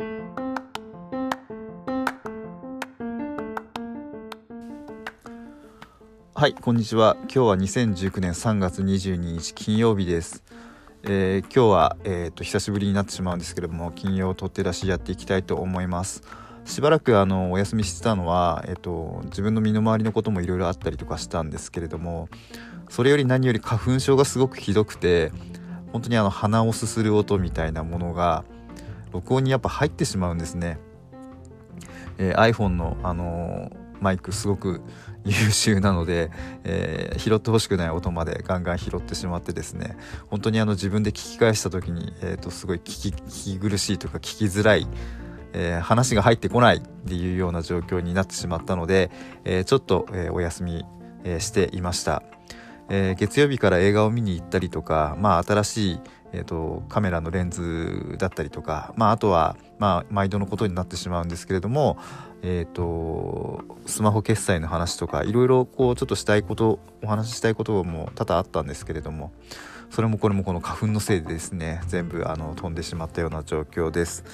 はいこんにちは。今日は2019年3月22日金曜日です、えー、今日は、えーと、久しぶりになってしまうんですけれども金曜取って出しやっていきたいと思います。しばらくあのお休みしてたのは、えーと、自分の身の回りのこともいろいろあったりとかしたんですけれどもそれより何より花粉症がすごくひどくて本当にあの鼻をすする音みたいなものが録音にやっぱ入ってしまうんですね、えー、iPhone の、あのーマイクすごく優秀なので、えー、拾ってほしくない音までガンガン拾ってしまってですね。本当にあの自分で聞き返した時に、えー、とすごい聞き聞き苦しいとか聞きづらい、えー、話が入ってこないっていうような状況になってしまったので、えー、ちょっと、えー、お休み、え、していました、えー、月曜日から映画を見に行ったりとか、まあ、新しいえーと、カメラのレンズだったりとか、まあ、あとは、まあ、毎度のことになってしまうんですけれども、えーと、スマホ決済の話とかいろいろこうちょっとしたいことお話ししたいことも多々あったんですけれどもそれもこれもこの花粉のせいでですね全部あの飛んでしまったような状況です。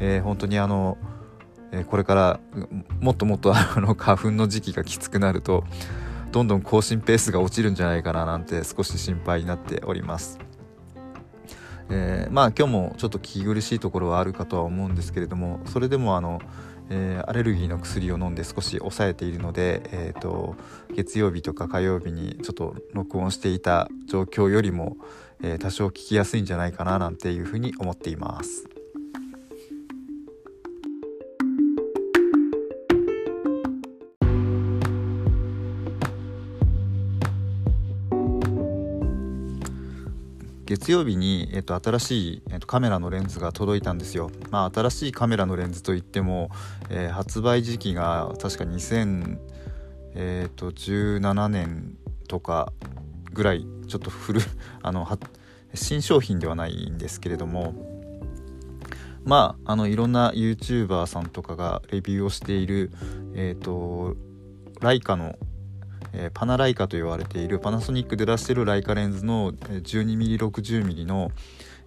えー、本当にあのこれからもっともっとあの花粉の時期がきつくなるとどんどん更新ペースが落ちるんじゃないかななんて少し心配になっております。えー、まあ今日もちょっと聞き苦しいところはあるかとは思うんですけれどもそれでもあの、えー、アレルギーの薬を飲んで少し抑えているので、えーと、月曜日とか火曜日にちょっと録音していた状況よりも、えー、多少聞きやすいんじゃないかななんていうふうに思っています。月曜日に、えっと、新しい、えっと、カメラのレンズが届いたんですよ。まあ、新しいカメラのレンズといっても、えー、発売時期が確か2017年とかぐらいちょっと古 あの新商品ではないんですけれどもまああのいろんな YouTuber さんとかがレビューをしているえっ、ー、とライカのえー、パナライカと言われているパナソニックで出してるライカレンズの 12mm60mm の、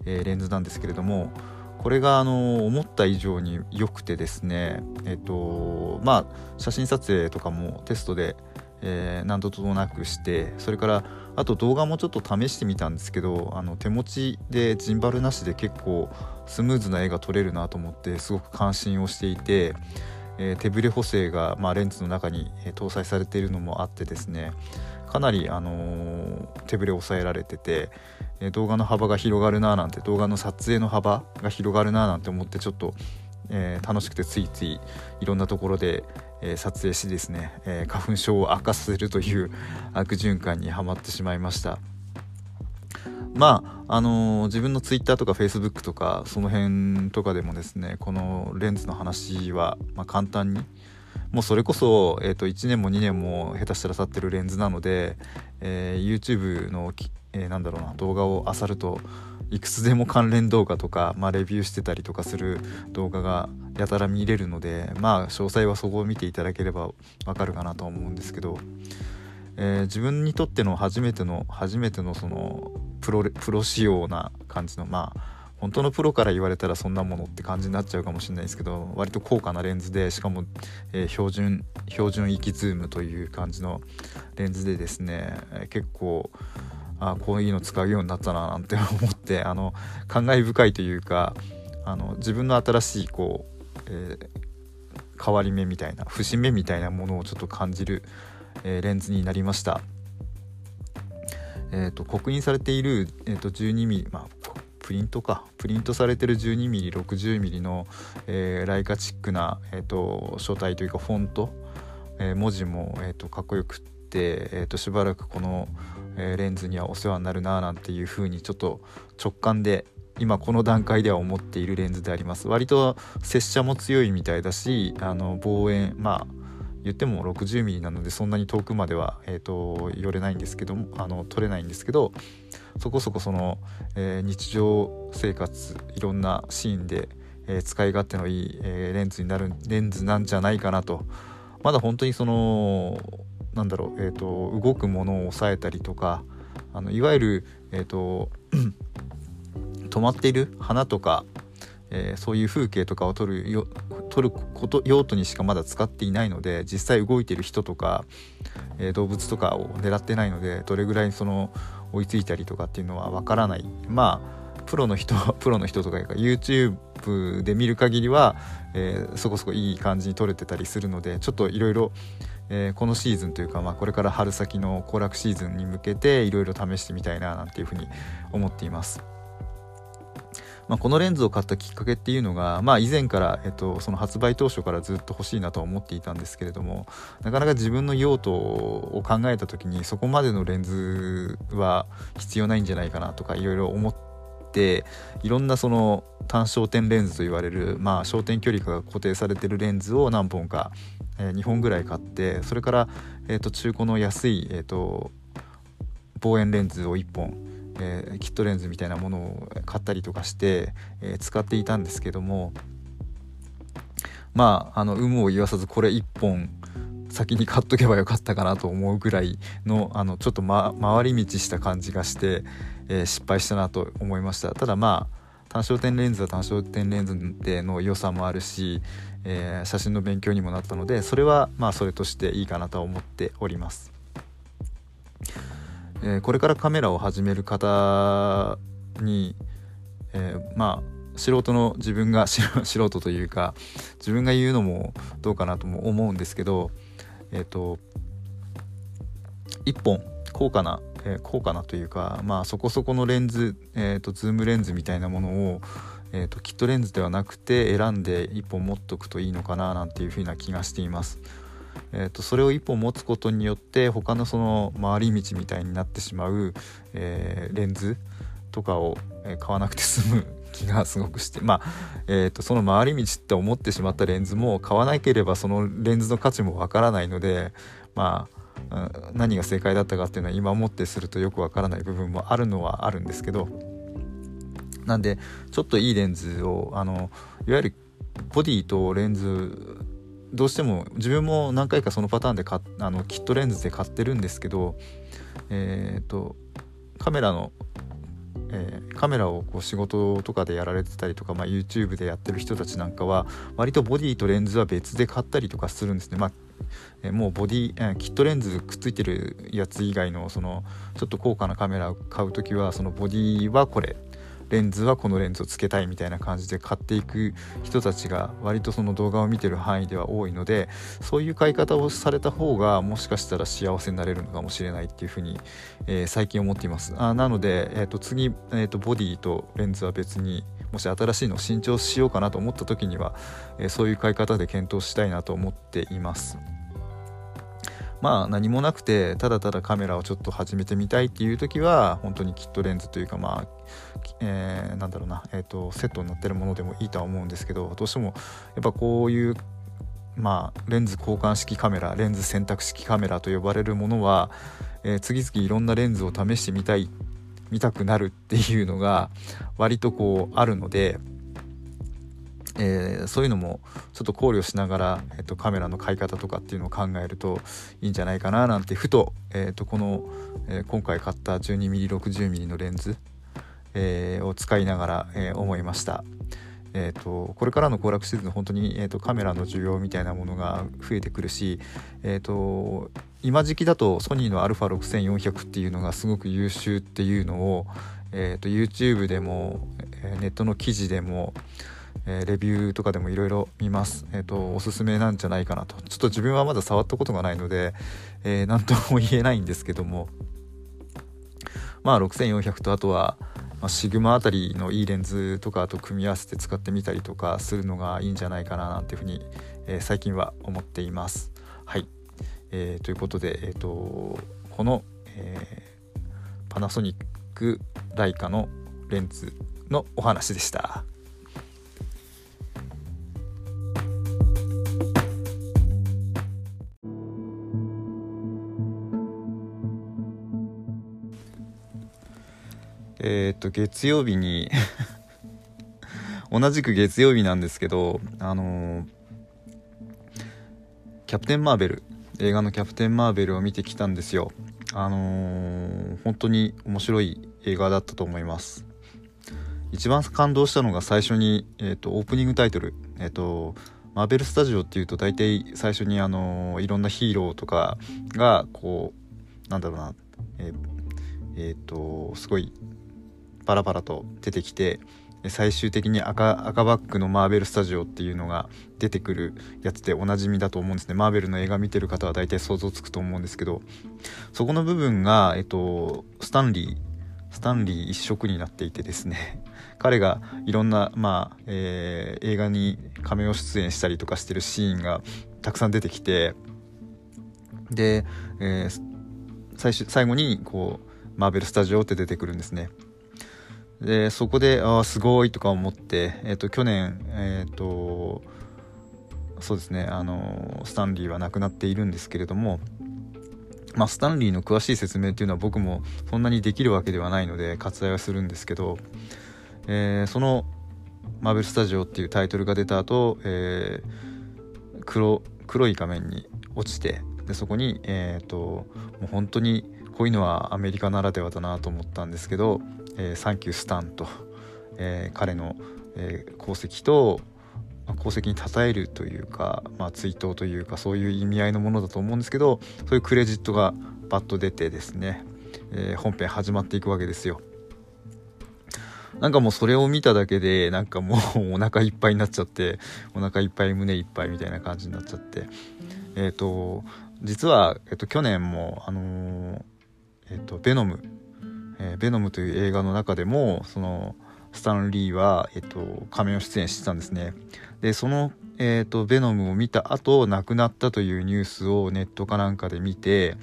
えー、レンズなんですけれどもこれがあの思った以上に良くてですねえっ、ー、とまあ写真撮影とかもテストで、えー、何度となくしてそれからあと動画もちょっと試してみたんですけどあの手持ちでジンバルなしで結構スムーズな絵が撮れるなと思ってすごく感心をしていてえー、手ブレ補正が、まあ、レンズの中に、えー、搭載されているのもあってですねかなり、あのー、手ブレ抑えられてて、えー、動画の幅が広がるななんて動画の撮影の幅が広がるななんて思ってちょっと、えー、楽しくてついついいろんなところで、え撮影しですね、え花粉症を悪化させるという悪循環にはまってしまいました。まああのー、自分の Twitter とか Facebook とかその辺とかでもですねこのレンズの話は、まあ、簡単に。もうそれこそ、えー、と1年も2年も下手したら去ってるレンズなので、えー、YouTube の、えー、なんだろうな動画を漁るといくつでも関連動画とか、まあ、レビューしてたりとかする動画がやたら見れるのでまあ詳細はそこを見ていただければわかるかなと思うんですけど、えー、自分にとっての初めての初めてのそのプロプロ仕様な感じのまあ本当のプロから言われたらそんなものって感じになっちゃうかもしれないですけど割と高価なレンズでしかも、えー、標準標準域ズームという感じのレンズでですね、結構あこういうの使うようになったななんて思って あの感慨深いというかあの自分の新しいこう、えー、変わり目みたいな節目みたいなものをちょっと感じる、えー、レンズになりました。えーと、刻印されている、えーと、12mm、まあ、プリントか。プリントされてる 12mm60mm の、えー、ライカチックな、えーと、書体というかフォント、えー、文字も、えー、とかっこよくって、えー、としばらくこの、えー、レンズにはお世話になるななんていうふうにちょっと直感で今この段階では思っているレンズであります。割と拙者も強いみたいだしあの望遠まあ言っても 60mm なのでそんなに遠くまでは、えーと、寄れないんですけどもあの取れないんですけどそこそこその、えー、日常生活いろんなシーンで、えー、使い勝手のいい、えー、レンズになるレンズなんじゃないかなと。まだ本当にそのなんだろう、えーと、動くものを抑えたりとかあのいわゆる、えーと 止まっている花とかえー、そういう風景とかを撮るよ撮ること用途にしかまだ使っていないので実際動いてる人とか、えー、動物とかを狙ってないのでどれぐらいその追いついたりとかっていうのはわからないまあプロの人 プロの人とか YouTube で見る限りは、えー、そこそこいい感じに撮れてたりするのでちょっといろいろこのシーズンというか、まあ、これから春先の行楽シーズンに向けていろいろ試してみたいななんていうふうに思っています。まあ、このレンズを買ったきっかけっていうのが、まあ、以前から、えっと、その発売当初からずっと欲しいなと思っていたんですけれどもなかなか自分の用途を考えた時にそこまでのレンズは必要ないんじゃないかなとかいろいろ思っていろんなその単焦点レンズと言われる、まあ、焦点距離が固定されてるレンズを何本か、えー、2本ぐらい買ってそれから、えー、と中古の安い、えーと望遠レンズを1本えー、キットレンズみたいなものを買ったりとかして、えー、使っていたんですけどもまああの有無を言わさずこれ1本先に買っとけばよかったかなと思うぐらいのあのちょっと、ま、回り道した感じがして、えー、失敗したなと思いました。ただまあ単焦点レンズは単焦点レンズでの良さもあるし、えー、写真の勉強にもなったのでそれはまあそれとしていいかなと思っております。えー、これからカメラを始める方に、えー、まあ素人の自分が 素人というか自分が言うのもどうかなとも思うんですけどえっ、ー、と1本高価な、え、高価なというかまあそこそこのレンズ、えーと、ズームレンズみたいなものを、えーとキットレンズではなくて選んで1本持っとくといいのかななんていうふうな気がしています。えーと、それを1本持つことによって他のその回り道みたいになってしまう、えー、レンズとかを、買わなくて済む気がすごくしてまあ、えーと、その回り道って思ってしまったレンズも買わなければそのレンズの価値もわからないのでまあ何が正解だったかっていうのは今もってするとよくわからない部分もあるのはあるんですけどなんでちょっといいレンズをあのいわゆるボディとレンズどうしても自分も何回かそのパターンでかあのキットレンズで買ってるんですけど、えーと、カメラの、えー、カメラをこう仕事とかでやられてたりとか、まあ、YouTube でやってる人たちなんかは割とボディとレンズは別で買ったりとかするんですね。まあえもうボディ、えキットレンズくっついてるやつ以外のそのちょっと高価なカメラを買う時はそのボディはこれレンズはこのレンズをつけたいみたいな感じで買っていく人たちが割とその動画を見てる範囲では多いのでそういう買い方をされた方がもしかしたら幸せになれるのかもしれないっていうふうに、えー、最近思っていますあなので、えー、と次、えー、とボディとレンズは別にもし新しいのを新調しようかなと思った時には、えー、そういう買い方で検討したいなと思っています。まあ何もなくてただただカメラをちょっと始めてみたいっていう時は本当にキットレンズというかまあ、えー、なんだろうな、えーと、セットになってるものでもいいとは思うんですけどどうしてもやっぱこういうまあレンズ交換式カメラレンズ選択式カメラと呼ばれるものは、えー、次々いろんなレンズを試してみたい見たくなるっていうのが割とこうあるのでえー、そういうのもちょっと考慮しながら、えーと、カメラの買い方とかっていうのを考えるといいんじゃないかななんてふと,、えーと、この、えー、今回買った 12mm60mm のレンズ、えー、を使いながら、え思いました。えーと、これからの行楽シーズン本当に、えー、とカメラの需要みたいなものが増えてくるし、えー、と今時期だとソニーの α6400 っていうのがすごく優秀っていうのを、えー、と YouTube でも、えネットの記事でも、えー、レビューとかでもいろいろ見ます。え、ー、と、おすすめなんじゃないかなと。ちょっと自分はまだ触ったことがないので、えー、とも言えないんですけども、まあ6400とあとは、まあ、シグマあたりのいいレンズとかと組み合わせて使ってみたりとかするのがいいんじゃないかななんていうふうに、えー、最近は思っています。はい。えー、ということで、え、ー、と、この、え、パナソニックライカのレンズのお話でした。えー、っと月曜日に同じく月曜日なんですけどあのー、キャプテン・マーベル映画のキャプテン・マーベルを見てきたんですよ。あのー、本当に面白い映画だったと思います。一番感動したのが最初に、えーと、オープニングタイトル、えーと、マーベル・スタジオっていうと大体最初にあのいろんなヒーローとかがこうなんだろうなえー、えー、とすごいパラパラと出てきて最終的に赤赤バックのマーベル・スタジオっていうのが出てくるやつでおなじみだと思うんですね。マーベルの映画見てる方は大体想像つくと思うんですけどそこの部分が、えっと、スタンリースタンリー一色になっていてですね 彼がいろんな、まあえー、映画にカメオ出演したりとかしてるシーンがたくさん出てきてで、えー、最終最後にこうマーベル・スタジオって出てくるんですね。でそこでああすごいとか思って、えーと、去年え、ー、とそうですねあのスタンリーは亡くなっているんですけれどもまあ、スタンリーの詳しい説明っていうのは僕もそんなにできるわけではないので割愛はするんですけど、えー、その「マーベル・スタジオ」っていうタイトルが出た後、えー、黒黒い画面に落ちてでそこに、えーと、もう本当にこういうのはアメリカならではだなと思ったんですけど「えー、サンキュースタンと」えー、彼の、えー、功績とま功績に称えるというか、まあ、追悼というかそういう意味合いのものだと思うんですけどそういうクレジットがバッと出てですね、え、本編始まっていくわけですよ。なんかもうそれを見ただけでなんかもう お腹いっぱいになっちゃってお腹いっぱい胸いっぱいみたいな感じになっちゃってえっ、ー、と実は、えーと、去年もあのー、えっ、ー、とベノム、えー、ベノムという映画の中でもそのスタンリーは、えっと、仮面を出演してたんですね。で、その、えっと、ベノムを見た後、亡くなったというニュースをネットかなんかで見て、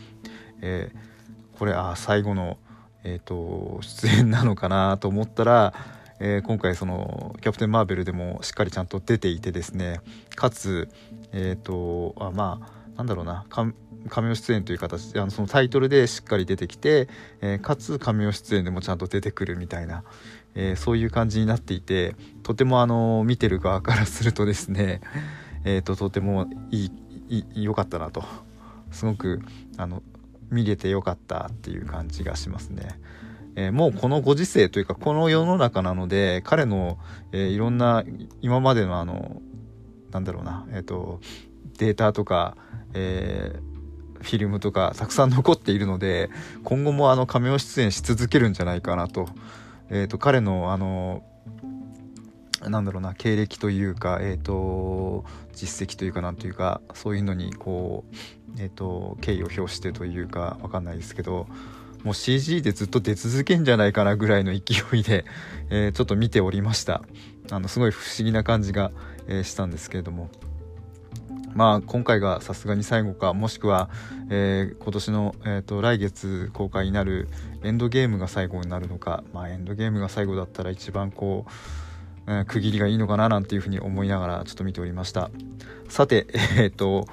えー、これ、あ、最後の、えっと、出演なのかなと思ったら、えー、今回そのキャプテン・マーベルでもしっかりちゃんと出ていてですねかつえっ、とあまあなんだろうな仮名出演という形であのそのタイトルでしっかり出てきて、えー、かつ仮名出演でもちゃんと出てくるみたいな、えー、そういう感じになっていてとてもあの見てる側からするとですね、えーと、とてもいい良かったなとすごくあの見れてよかったっていう感じがしますね。えー、もうこのご時世というかこの世の中なので彼の、えー、いろんな今までのあのなんだろうな、えーと、データとか、えー、フィルムとかたくさん残っているので今後もあの仮面出演し続けるんじゃないかなと。えーと、彼のあのなんだろうな経歴というか、えーと、実績というかなんというかそういうのにこう、えーと、敬意を表してというか分かんないですけどもう CG でずっと出続けんじゃないかなぐらいの勢いで、えー、ちょっと見ておりました。あのすごい不思議な感じが、えー、したんですけれども。まあ今回がさすがに最後かもしくは、えー、今年の、えーと、来月公開になるエンドゲームが最後になるのか、まあ、エンドゲームが最後だったら一番こう、えー、区切りがいいのかななんていうふうに思いながらちょっと見ておりました。さて えっ、ー、と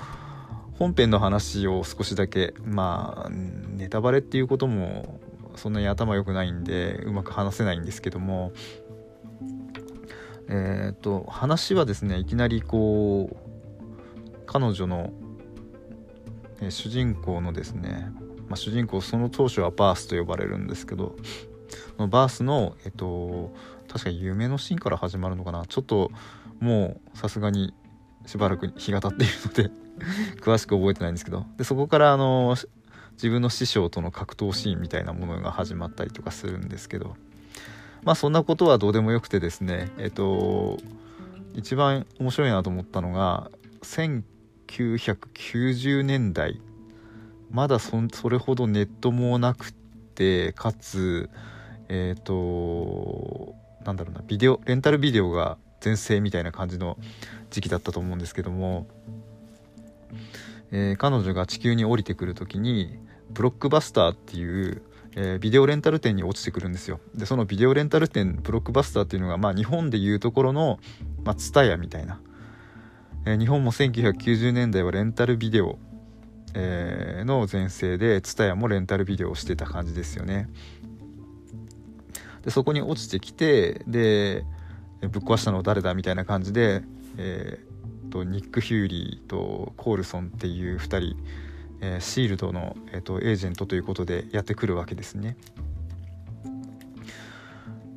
本編の話を少しだけまあネタバレっていうこともそんなに頭良くないんでうまく話せないんですけどもえっ、ー、と話はですねいきなりこう彼女の、え主人公のですね、まあ、主人公その当初はバースと呼ばれるんですけどのバースのえっと確か夢のシーンから始まるのかな？ちょっともうさすがにしばらく日が経っているので 詳しく覚えてないんですけど。でそこからあの自分の師匠との格闘シーンみたいなものが始まったりとかするんですけどまあそんなことはどうでもよくてですねえっと一番面白いなと思ったのが1990年代。まだそれほどネットもなくてかつえっ、ー、となんだろうなビデオレンタルビデオが全盛みたいな感じの時期だったと思うんですけども、えー、彼女が地球に降りてくる時にブロックバスターっていう、えー、ビデオレンタル店に落ちてくるんですよ。でそのビデオレンタル店ブロックバスターっていうのが、まあ、日本でいうところの、まあ、ツタヤみたいな。え日本も1990年代はレンタルビデオ、えー、の全盛で TSUTAYA もレンタルビデオをしてた感じですよね。でそこに落ちてきてでぶっ壊したのは誰だみたいな感じで、えー、とニック・ヒューリーとコールソンっていう2人、えー、シールドの、えーと、エージェントということでやってくるわけですね。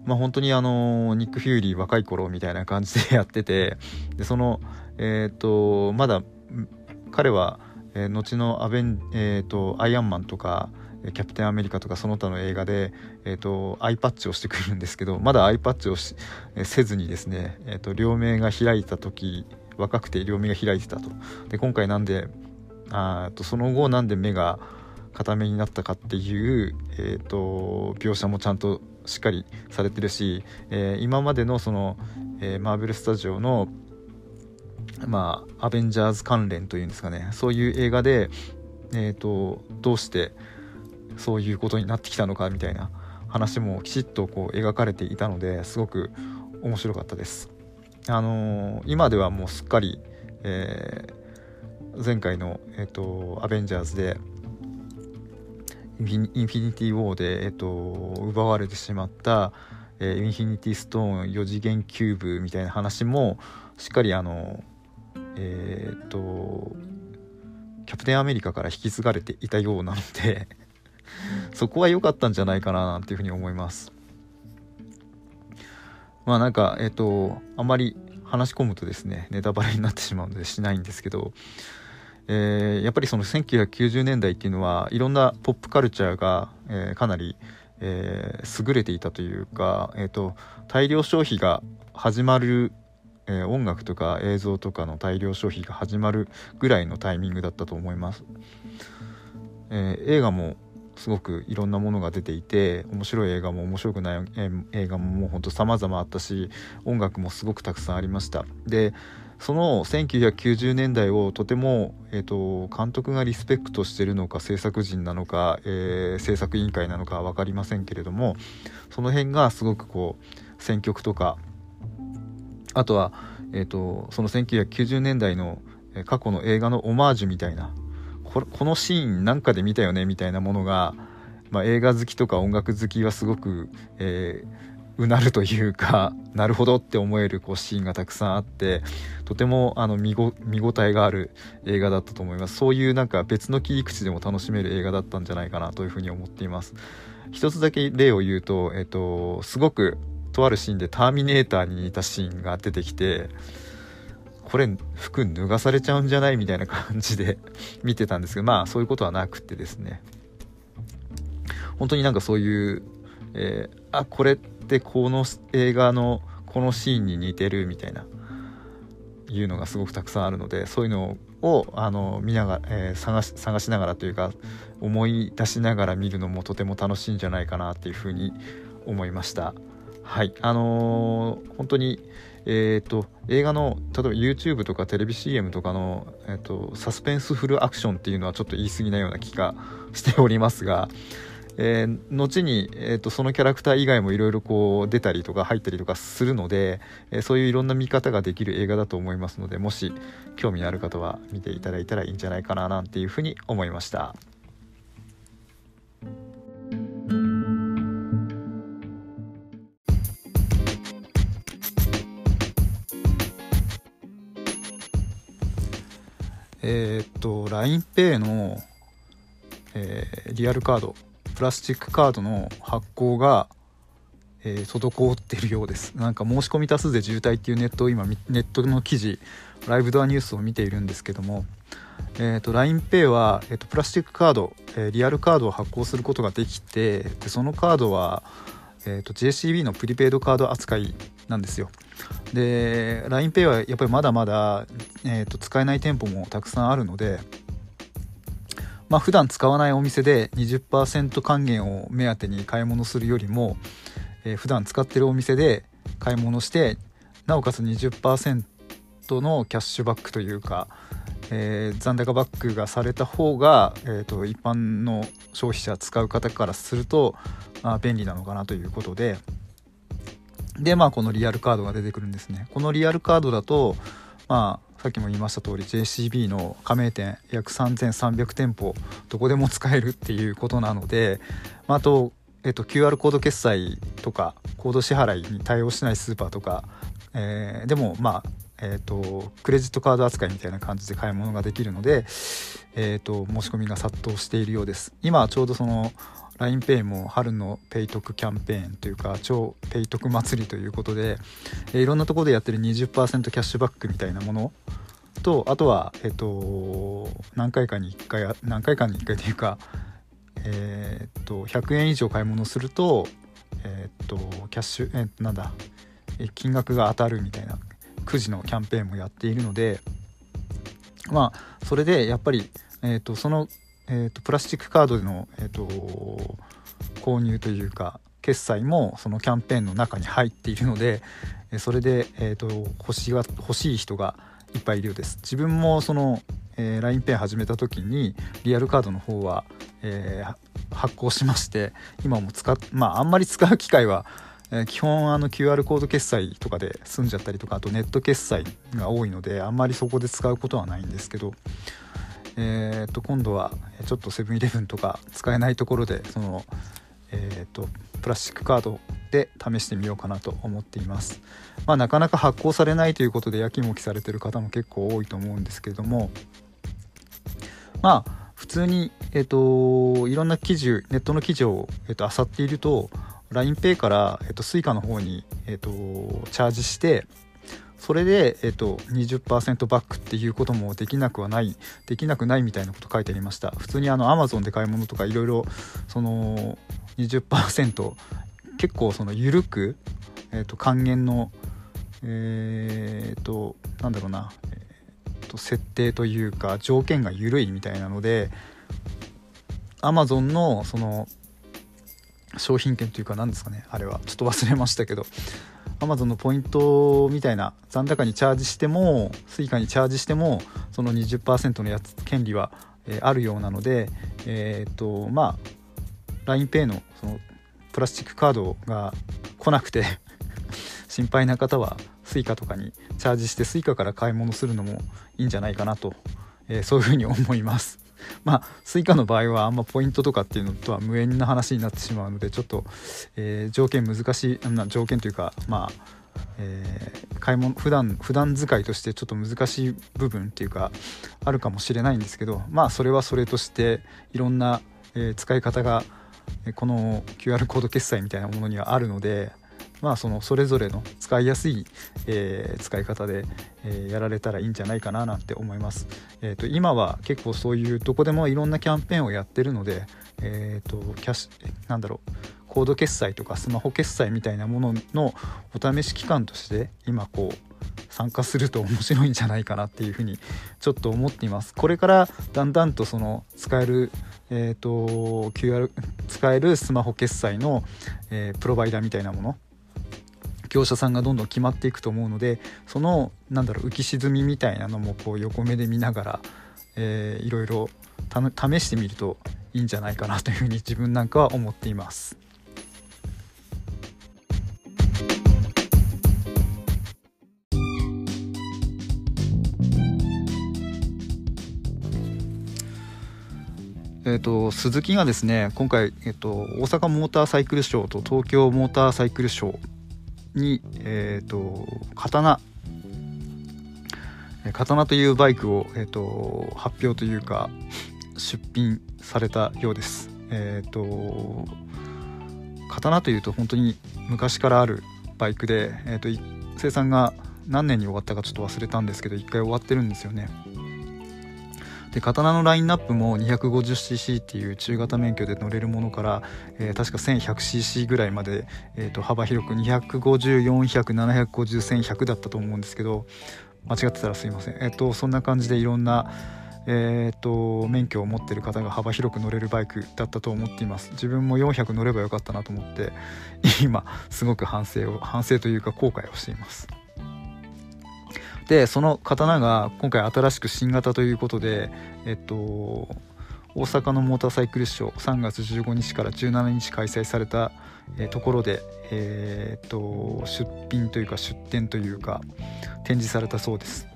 まあ、本当にあのニック・フューリー若い頃みたいな感じでやっててでその、えーと、まだ彼は、えー、後のアベン、えーと、アイアンマンとかキャプテンアメリカとかその他の映画で、えーと、アイパッチをしてくるんですけどまだアイパッチをし、えせずにですね、えー、と両目が開いた時若くて両目が開いてたと。で今回なんであとその後なんで目が固めになったかっていう、えーと、描写もちゃんとしっかりされてるし、えー、今までのその、えー、マーベル・スタジオのまあアベンジャーズ関連というんですかねそういう映画で、えーと、どうしてそういうことになってきたのかみたいな話もきちっとこう描かれていたのですごく面白かったです。あのー、今ではもうすっかり、えー、前回の、えーとアベンジャーズでインフィニティ・ウォーで、えっと、奪われてしまった、えー、インフィニティ・ストーン4次元キューブみたいな話もしっかりあのえー、っとキャプテンアメリカから引き継がれていたようなのでそこは良かったんじゃないかななんていうふうに思います。まあなんかえっとあまり話し込むとですねネタバレになってしまうのでしないんですけどえー、やっぱりその1990年代っていうのはいろんなポップカルチャーが、えー、かなり、えー、優れていたというか、えーと、大量消費が始まる、え音楽とか映像とかの大量消費が始まるぐらいのタイミングだったと思います。え映画もすごくいろんなものが出ていて面白い映画も面白くない映画ももうほんと様々あったし音楽もすごくたくさんありましたでその1990年代をとても、えーと、監督がリスペクトしてるのか制作陣なのか、えー、制作委員会なのか分かりませんけれどもその辺がすごくこう選曲とかあとは、えーと、その1990年代の過去の映画のオマージュみたいなこのシーンなんかで見たよねみたいなものが、まあ、映画好きとか音楽好きはすごく、えーうなるというかなるほどって思えるこうシーンがたくさんあってとてもあの見ご見応えがある映画だったと思います。そういうなんか別の切り口でも楽しめる映画だったんじゃないかなというふうに思っています。一つだけ例を言うと、えっと、すごくとあるシーンでターミネーターに似たシーンが出てきてこれ服脱がされちゃうんじゃないみたいな感じで 見てたんですけどまあそういうことはなくてですね。本当になんかそういう、えー、あこれってこの映画のこのシーンに似てるみたいないうのがすごくたくさんあるのでそういうのをあの見ながら、えー、探し探しながらというか思い出しながら見るのもとても楽しいんじゃないかなっていうふうに思いました。はいあのー、本当にえーと、映画の例えば YouTube とかテレビ CM とかの、えーとサスペンスフルアクションっていうのはちょっと言い過ぎなような気がしておりますがえー、後に、えーと、そのキャラクター以外もいろいろこう出たりとか入ったりとかするので、えー、そういういろんな見方ができる映画だと思いますのでもし興味のある方は見ていただいたらいいんじゃないかななんていうふうに思いました。えー、っと LINEPay の、えー、リアルカードプラスチックカードの発行が、えー、滞っているようです。なんか申し込み多数で渋滞っていうネットを今ネットの記事ライブドアニュースを見ているんですけども、えーと、LINEPay は、えーと、プラスチックカード、えー、リアルカードを発行することができてでそのカードは、えーと、JCB のプリペイドカード扱いなんですよ。で LINEPay はやっぱりまだまだ、えー、と使えない店舗もたくさんあるのでまあ普段使わないお店で20%還元を目当てに買い物するよりも、えー、普段使ってるお店で買い物してなおかつ20%のキャッシュバックというか、えー、残高バックがされた方が、えーと、一般の消費者使う方からすると、あ、便利なのかなということででまあこのリアルカードが出てくるんですね。このリアルカードだとまあさっきも言いました通り JCB の加盟店約3300店舗どこでも使えるっていうことなので、まあ、あと、えっと、QR コード決済とかコード支払いに対応しないスーパーとか、えー、でもまあえーと、クレジットカード扱いみたいな感じで買い物ができるので、えーと、申し込みが殺到しているようです。今ちょうどその LINEPay も春のペイトクキャンペーンというか超ペイトク祭りということで、え、いろんなところでやってる20%キャッシュバックみたいなもの。とあとは、えっと、何回かに1回何回かに1回というか、えー、っと100円以上買い物すると,、え、っとキャッシュ、えー、なんだ金額が当たるみたいなくじのキャンペーンもやっているのでまあそれでやっぱり、えー、とその、えー、とプラスチックカードでの、えー、と購入というか決済もそのキャンペーンの中に入っているのでそれで、えー、と欲しが欲しい人がいっぱいいるようです。自分もその、えー、LINEPay 始めた時にリアルカードの方は、えー、発行しまして今も使っまああんまり使う機会はえ基本あの QR コード決済とかで済んじゃったりとかあとネット決済が多いのであんまりそこで使うことはないんですけど、えー、と今度はちょっとセブンイレブンとか使えないところでその、えー、とプラスチックカードで試してみようかなと思っています、まあ、なかなか発行されないということでやきもきされてる方も結構多いと思うんですけれどもまあ普通に、えーと、いろんな記事ネットの記事を、えーと、漁っていると LINEPay から、えっと、Suica の方に、えっと、チャージしてそれで、えっと、20%バックっていうこともできなくはないできなくないみたいなこと書いてありました。普通にあの Amazon で買い物とかいろいろその20%結構その緩く、えっと、還元のえ、っとなんだろうな、えー、と設定というか条件が緩いみたいなので Amazon のその商品券というか何ですかねあれは。ちょっと忘れましたけど。Amazon のポイントみたいな残高にチャージしても Suica にチャージしてもその20%のやつ権利は、えー、あるようなのでえっ、とまあ LINEPay のそのプラスチックカードが来なくて 心配な方は Suica とかにチャージして Suica から買い物するのもいいんじゃないかなと、えー、そういうふうに思います。まあ Suica の場合はあんまポイントとかっていうのとは無縁な話になってしまうのでちょっと、えー、条件難しいな条件というかまあえー、買い物普段普段使いとしてちょっと難しい部分っていうかあるかもしれないんですけどまあそれはそれとしていろんな、えー、使い方がこの QR コード決済みたいなものにはあるのでまあそのそれぞれの使いやすい、えー、使い方で、えー、やられたらいいんじゃないかななんて思います、えーと、今は結構そういうどこでもいろんなキャンペーンをやってるので、えーと、キャッシュなんだろうコード決済とかスマホ決済みたいなもののお試し期間として今こう参加すると面白いんじゃないかなっていうふうにちょっと思っています。これからだんだんとその使えるえーと、QR 使えるスマホ決済の、えー、プロバイダーみたいなもの業者さんがどんどん決まっていくと思うのでそのなんだろう浮き沈みみたいなのもこう横目で見ながら、えー、いろいろ試してみるといいんじゃないかなというふうに自分なんかは思っています。えーと、鈴木がですね今回、えーと、大阪モーターサイクルショーと東京モーターサイクルショーに、えーと、刀刀というバイクを、えー、と発表というか出品されたようです。えー、と刀というと本当に昔からあるバイクで、えー、と生産が何年に終わったかちょっと忘れたんですけど1回終わってるんですよね。で刀のラインナップも 250cc っていう中型免許で乗れるものから、えー、確か 1100cc ぐらいまで、えー、と幅広く250400750100だったと思うんですけど間違ってたらすいません、えー、とそんな感じでいろんなえーと、免許を持ってる方が幅広く乗れるバイクだったと思っています。自分も400乗ればよかったなと思って今すごく反省を反省というか後悔をしています。でその刀が今回新しく新型ということでえっと大阪のモーターサイクルショー3月15日から17日開催された、えところで、えー、っと出品というか出展というか展示されたそうです。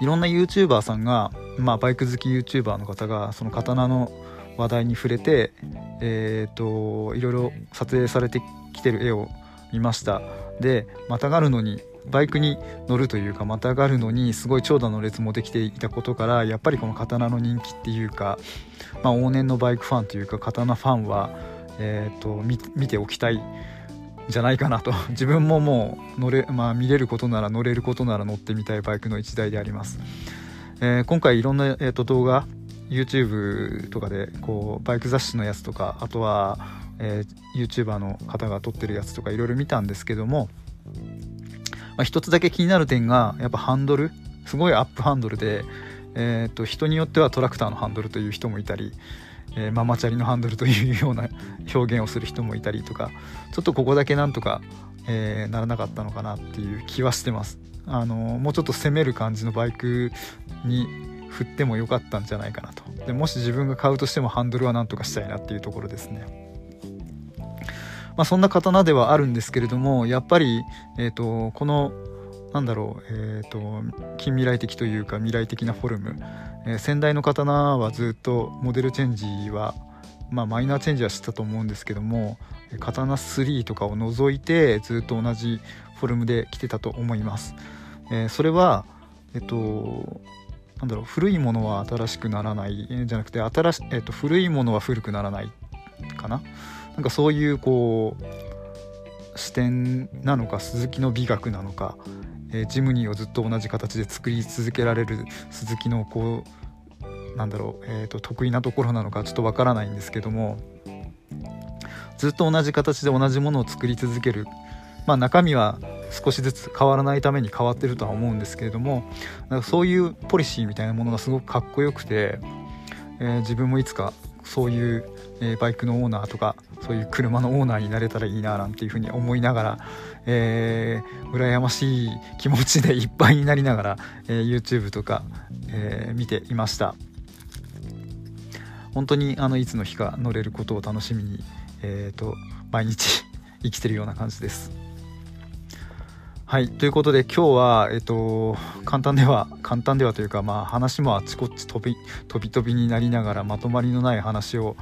いろんな YouTuber さんが、まあ、バイク好き YouTuber の方がその刀の話題に触れて、えーと、いろいろ撮影されてきてる絵を見ました。でまたがるのにバイクに乗るというかまたがるのにすごい長蛇の列もできていたことからやっぱりこの刀の人気っていうか、まあ、往年のバイクファンというか刀ファンは、えーと、見ておきたいじゃないかなと。自分ももう乗れ、まあ、見れることなら乗れることなら乗ってみたいバイクの一台であります、えー、今回いろんな、えーと動画 YouTube とかでこうバイク雑誌のやつとかあとはえー、YouTuber の方が撮ってるやつとかいろいろ見たんですけども、まあ、一つだけ気になる点がやっぱハンドルすごいアップハンドルで、えーと、人によってはトラクターのハンドルという人もいたり、えー、ママチャリのハンドルというような表現をする人もいたりとかちょっとここだけなんとか、えー、ならなかったのかなっていう気はしてます。あのもうちょっと攻める感じのバイクに振ってもよかったんじゃないかなとでもし自分が買うとしてもハンドルはなんとかしたいなっていうところですね。まあ、そんな刀ではあるんですけれどもやっぱり、えーと、このなんだろう、えーと、近未来的というか未来的なフォルム、えー、先代の刀はずっとモデルチェンジは、まあ、マイナーチェンジはしたと思うんですけども刀3とかを除いてずっと同じフォルムで来てたと思います、えー、それはえっとなんだろう古いものは新しくならないじゃなくて新し、えっと、古いものは古くならないかな。なんかそういうこう視点なのか鈴木の美学なのか、えー、ジムニーをずっと同じ形で作り続けられる鈴木のこうなんだろう、えーと、得意なところなのかちょっとわからないんですけどもずっと同じ形で同じものを作り続ける、まあ、中身は少しずつ変わらないために変わってるとは思うんですけれどもなんかそういうポリシーみたいなものがすごくかっこよくて、えー、自分もいつかそういう、えー、バイクのオーナーとかそういう車のオーナーになれたらいいななんていうふうに思いながら、えー、羨ましい気持ちでいっぱいになりながら、えー、YouTube とか、えー、見ていました。本当にあのいつの日か乗れることを楽しみに、えーと、毎日 生きてるような感じです。はい。ということで今日は、えっ、と、簡単では簡単ではというか、まあ、話もあちこち飛び飛び飛びになりながらまとまりのない話を、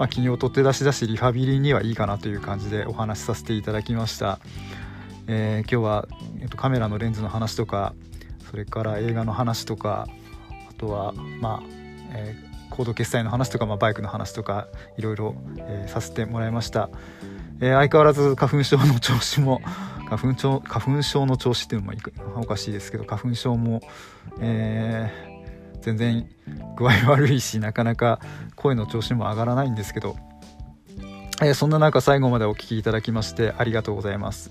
まあ、企業取って出し出しリハビリにはいいかなという感じでお話しさせていただきました、えー、今日は、えーと、カメラのレンズの話とかそれから映画の話とかあとはまあ、えー、コード決済の話とか、まあ、バイクの話とかいろいろ、えー、させてもらいました、えー、相変わらず花粉症の調子も花粉症花粉症の調子っていうのもおかしいですけど花粉症も、えー、全然具合悪いしなかなか声の調子も上がらないんですけど、えー、そんな中最後までお聴きいただきましてありがとうございます。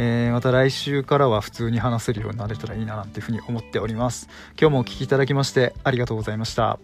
えー、また来週からは普通に話せるようになれたらいいななんていうふうに思っております。今日もお聴きいただきましてありがとうございました。